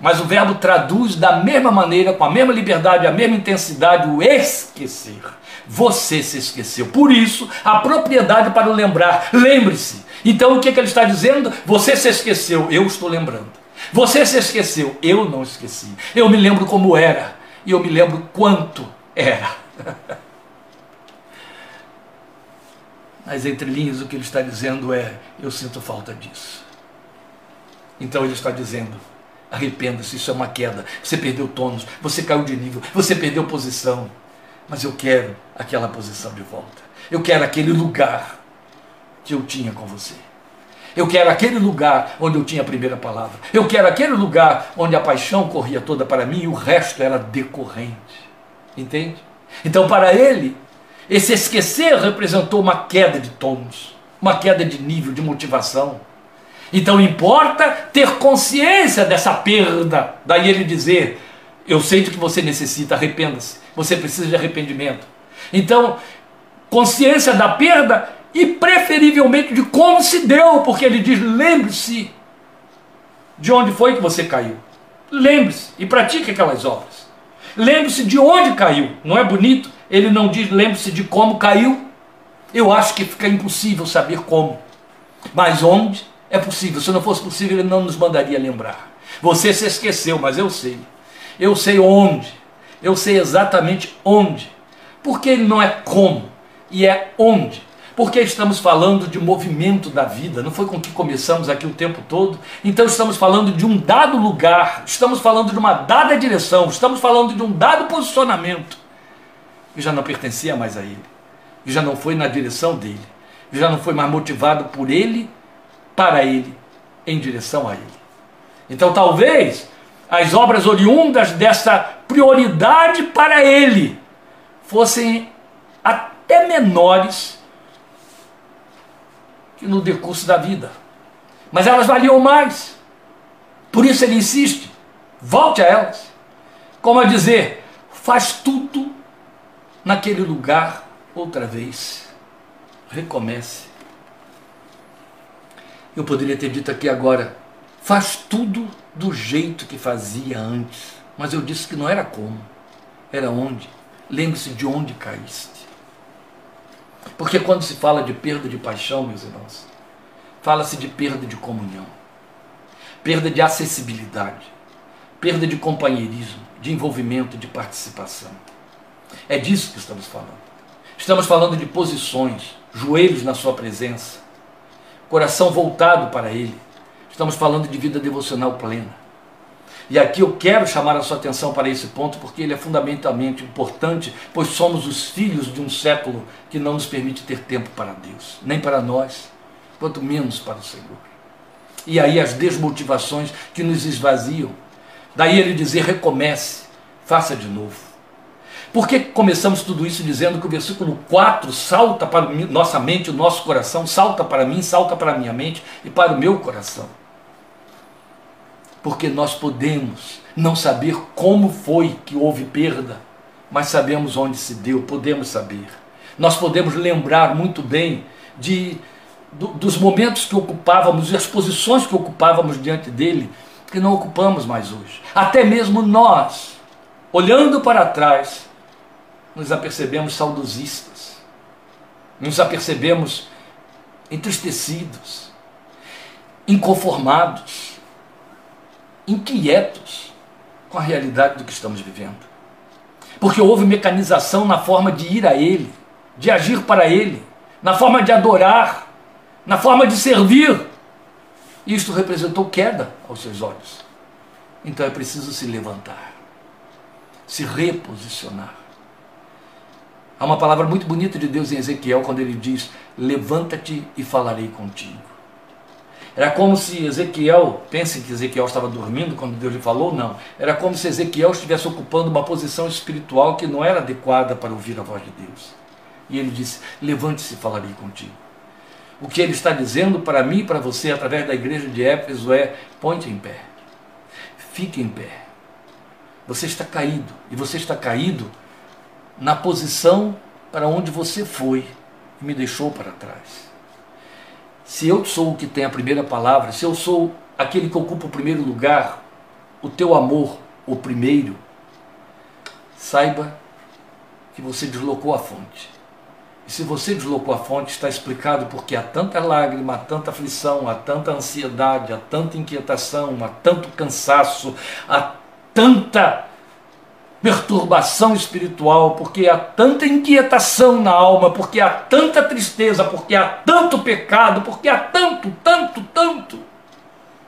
Mas o verbo traduz da mesma maneira, com a mesma liberdade, a mesma intensidade, o esquecer. Você se esqueceu. Por isso, a propriedade para o lembrar. Lembre-se. Então, o que, é que ele está dizendo? Você se esqueceu. Eu estou lembrando. Você se esqueceu, eu não esqueci. Eu me lembro como era e eu me lembro quanto era. Mas entre linhas o que ele está dizendo é: eu sinto falta disso. Então ele está dizendo: arrependa-se, isso é uma queda. Você perdeu tônus, você caiu de nível, você perdeu posição. Mas eu quero aquela posição de volta. Eu quero aquele lugar que eu tinha com você. Eu quero aquele lugar onde eu tinha a primeira palavra. Eu quero aquele lugar onde a paixão corria toda para mim e o resto era decorrente. Entende? Então, para ele, esse esquecer representou uma queda de tons, uma queda de nível, de motivação. Então, importa ter consciência dessa perda. Daí ele dizer: Eu sei de que você necessita, arrependa-se. Você precisa de arrependimento. Então, consciência da perda e preferivelmente de como se deu, porque ele diz: lembre-se de onde foi que você caiu. Lembre-se e pratique aquelas obras. Lembre-se de onde caiu. Não é bonito? Ele não diz lembre-se de como caiu. Eu acho que fica impossível saber como. Mas onde é possível. Se não fosse possível, ele não nos mandaria lembrar. Você se esqueceu, mas eu sei. Eu sei onde. Eu sei exatamente onde. Porque ele não é como, e é onde. Porque estamos falando de movimento da vida, não foi com que começamos aqui o tempo todo. Então estamos falando de um dado lugar, estamos falando de uma dada direção, estamos falando de um dado posicionamento. E já não pertencia mais a ele, e já não foi na direção dele, e já não foi mais motivado por ele, para ele, em direção a ele. Então talvez as obras oriundas dessa prioridade para ele fossem até menores no decurso da vida. Mas elas valiam mais. Por isso ele insiste, volte a elas. Como a dizer, faz tudo naquele lugar outra vez. Recomece. Eu poderia ter dito aqui agora, faz tudo do jeito que fazia antes. Mas eu disse que não era como, era onde. Lembre-se de onde caíste. Porque quando se fala de perda de paixão, meus irmãos, fala-se de perda de comunhão, perda de acessibilidade, perda de companheirismo, de envolvimento, de participação. É disso que estamos falando. Estamos falando de posições, joelhos na sua presença, coração voltado para Ele. Estamos falando de vida devocional plena. E aqui eu quero chamar a sua atenção para esse ponto porque ele é fundamentalmente importante, pois somos os filhos de um século que não nos permite ter tempo para Deus, nem para nós, quanto menos para o Senhor. E aí as desmotivações que nos esvaziam. Daí ele dizer: recomece, faça de novo. Por que começamos tudo isso dizendo que o versículo 4 salta para nossa mente, o nosso coração, salta para mim, salta para a minha mente e para o meu coração? Porque nós podemos não saber como foi que houve perda, mas sabemos onde se deu, podemos saber. Nós podemos lembrar muito bem de do, dos momentos que ocupávamos e as posições que ocupávamos diante dele, que não ocupamos mais hoje. Até mesmo nós, olhando para trás, nos apercebemos saudosistas, nos apercebemos entristecidos, inconformados, inquietos com a realidade do que estamos vivendo. Porque houve mecanização na forma de ir a Ele, de agir para Ele, na forma de adorar, na forma de servir. Isto representou queda aos seus olhos. Então é preciso se levantar, se reposicionar. Há uma palavra muito bonita de Deus em Ezequiel quando ele diz: Levanta-te e falarei contigo. Era como se Ezequiel, pense que Ezequiel estava dormindo quando Deus lhe falou, não. Era como se Ezequiel estivesse ocupando uma posição espiritual que não era adequada para ouvir a voz de Deus. E ele disse: Levante-se e falarei contigo. O que ele está dizendo para mim e para você através da igreja de Éfeso é: ponte em pé, fique em pé. Você está caído, e você está caído na posição para onde você foi e me deixou para trás. Se eu sou o que tem a primeira palavra, se eu sou aquele que ocupa o primeiro lugar, o teu amor, o primeiro, saiba que você deslocou a fonte. E se você deslocou a fonte, está explicado porque há tanta lágrima, há tanta aflição, há tanta ansiedade, há tanta inquietação, há tanto cansaço, há tanta perturbação espiritual, porque há tanta inquietação na alma, porque há tanta tristeza, porque há tanto pecado, porque há tanto, tanto, tanto.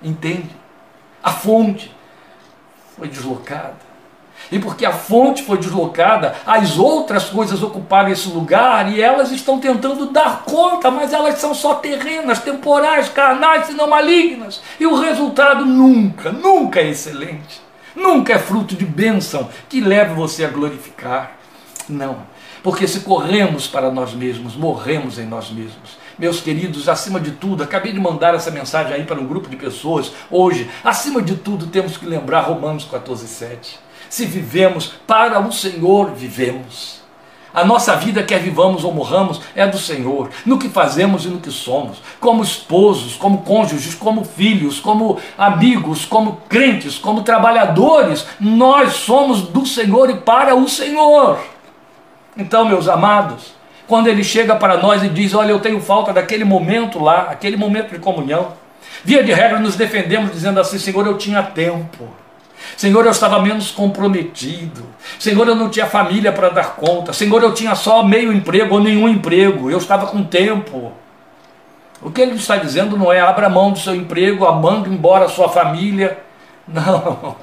Entende? A fonte foi deslocada. E porque a fonte foi deslocada, as outras coisas ocuparam esse lugar e elas estão tentando dar conta, mas elas são só terrenas, temporais, carnais e não malignas. E o resultado nunca, nunca é excelente. Nunca é fruto de bênção que leve você a glorificar. Não. Porque se corremos para nós mesmos, morremos em nós mesmos. Meus queridos, acima de tudo, acabei de mandar essa mensagem aí para um grupo de pessoas hoje. Acima de tudo, temos que lembrar Romanos 14, 7 se vivemos para o Senhor, vivemos. A nossa vida, quer vivamos ou morramos, é do Senhor, no que fazemos e no que somos, como esposos, como cônjuges, como filhos, como amigos, como crentes, como trabalhadores, nós somos do Senhor e para o Senhor. Então, meus amados, quando ele chega para nós e diz: Olha, eu tenho falta daquele momento lá, aquele momento de comunhão, via de regra nos defendemos dizendo assim: Senhor, eu tinha tempo. Senhor, eu estava menos comprometido. Senhor, eu não tinha família para dar conta. Senhor, eu tinha só meio emprego ou nenhum emprego. Eu estava com tempo. O que ele está dizendo não é abra mão do seu emprego, manda embora a sua família. Não.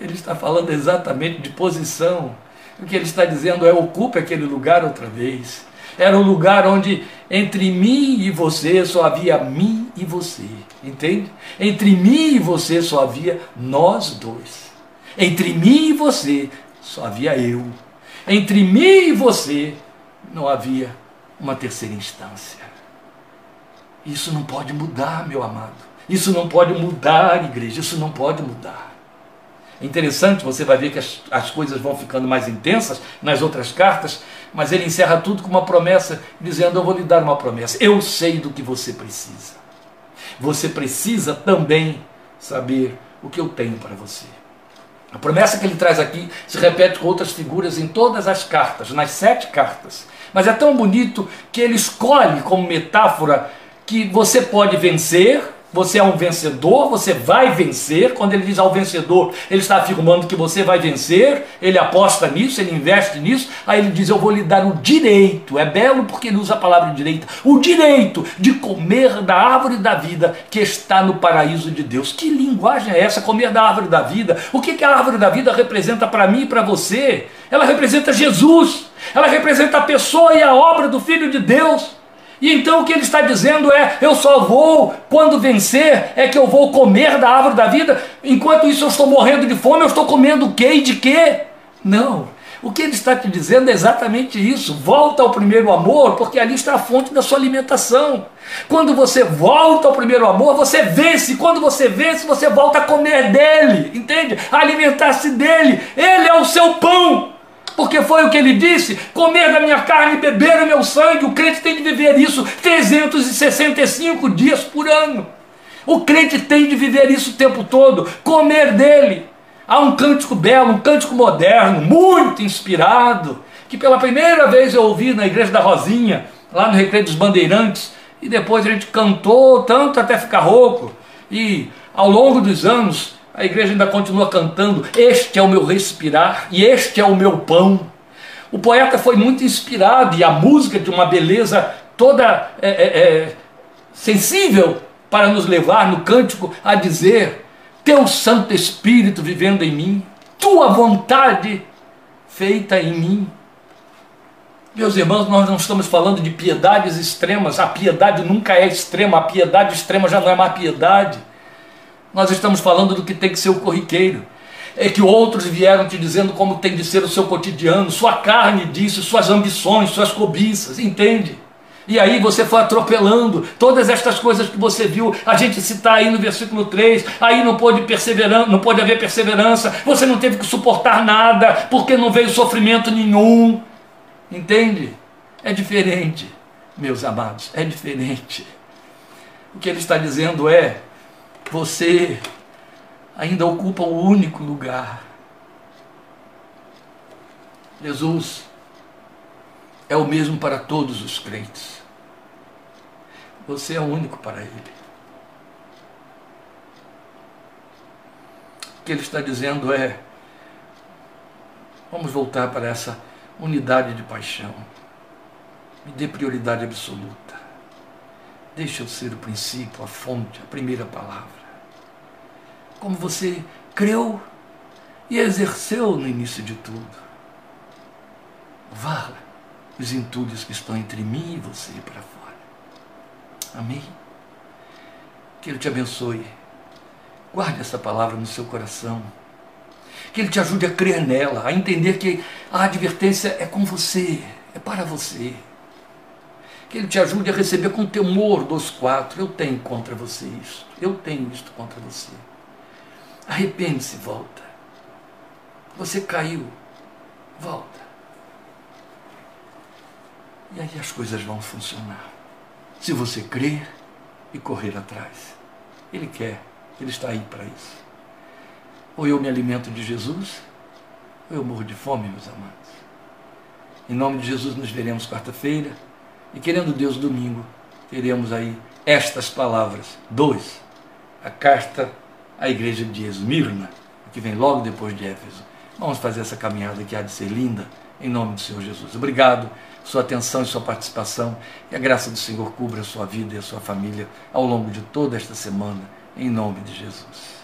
Ele está falando exatamente de posição. O que ele está dizendo é ocupe aquele lugar outra vez. Era o lugar onde entre mim e você só havia mim e você. Entende? Entre mim e você só havia nós dois. Entre mim e você só havia eu. Entre mim e você não havia uma terceira instância. Isso não pode mudar, meu amado. Isso não pode mudar, igreja. Isso não pode mudar. Interessante, você vai ver que as, as coisas vão ficando mais intensas nas outras cartas, mas ele encerra tudo com uma promessa, dizendo: Eu vou lhe dar uma promessa. Eu sei do que você precisa. Você precisa também saber o que eu tenho para você. A promessa que ele traz aqui se repete com outras figuras em todas as cartas, nas sete cartas. Mas é tão bonito que ele escolhe como metáfora que você pode vencer você é um vencedor, você vai vencer. Quando ele diz ao vencedor, ele está afirmando que você vai vencer, ele aposta nisso, ele investe nisso. Aí ele diz: Eu vou lhe dar o direito, é belo porque ele usa a palavra direito, o direito de comer da árvore da vida que está no paraíso de Deus. Que linguagem é essa? Comer da árvore da vida? O que, que a árvore da vida representa para mim e para você? Ela representa Jesus, ela representa a pessoa e a obra do Filho de Deus. E então o que ele está dizendo é: eu só vou, quando vencer, é que eu vou comer da árvore da vida, enquanto isso eu estou morrendo de fome, eu estou comendo o quê e de quê? Não. O que ele está te dizendo é exatamente isso. Volta ao primeiro amor, porque ali está a fonte da sua alimentação. Quando você volta ao primeiro amor, você vence. Quando você vence, você volta a comer dele, entende? A alimentar-se dele. Ele é o seu pão porque foi o que ele disse: comer da minha carne beber o meu sangue. O crente tem de viver isso 365 dias por ano. O crente tem de viver isso o tempo todo, comer dele. Há um cântico belo, um cântico moderno, muito inspirado, que pela primeira vez eu ouvi na igreja da Rosinha, lá no Recreio dos Bandeirantes, e depois a gente cantou tanto até ficar rouco. E ao longo dos anos a igreja ainda continua cantando: Este é o meu respirar e este é o meu pão. O poeta foi muito inspirado e a música de uma beleza toda é, é, é, sensível para nos levar no cântico a dizer: Teu Santo Espírito vivendo em mim, Tua vontade feita em mim. Meus irmãos, nós não estamos falando de piedades extremas, a piedade nunca é extrema, a piedade extrema já não é mais piedade. Nós estamos falando do que tem que ser o corriqueiro. É que outros vieram te dizendo como tem de ser o seu cotidiano, sua carne disse, suas ambições, suas cobiças, entende? E aí você foi atropelando todas estas coisas que você viu, a gente citar aí no versículo 3, aí não pôde perseverança, não pode haver perseverança, você não teve que suportar nada, porque não veio sofrimento nenhum. Entende? É diferente, meus amados, é diferente. O que ele está dizendo é: você ainda ocupa o único lugar. Jesus é o mesmo para todos os crentes. Você é o único para Ele. O que Ele está dizendo é: vamos voltar para essa unidade de paixão. Me dê prioridade absoluta. Deixa eu ser o princípio, a fonte, a primeira palavra como você creu e exerceu no início de tudo. Vá os entulhos que estão entre mim e você para fora. Amém? Que Ele te abençoe. Guarde essa palavra no seu coração. Que Ele te ajude a crer nela, a entender que a advertência é com você, é para você. Que Ele te ajude a receber com temor dos quatro. Eu tenho contra você isto. Eu tenho isto contra você. Arrepende-se, volta. Você caiu, volta. E aí as coisas vão funcionar. Se você crer e correr atrás. Ele quer, ele está aí para isso. Ou eu me alimento de Jesus, ou eu morro de fome, meus amados. Em nome de Jesus nos veremos quarta-feira e querendo Deus domingo teremos aí estas palavras. Dois, a carta a igreja de Esmirna, que vem logo depois de Éfeso. Vamos fazer essa caminhada que há de ser linda, em nome do Senhor Jesus. Obrigado, sua atenção e sua participação, e a graça do Senhor cubra a sua vida e a sua família ao longo de toda esta semana, em nome de Jesus.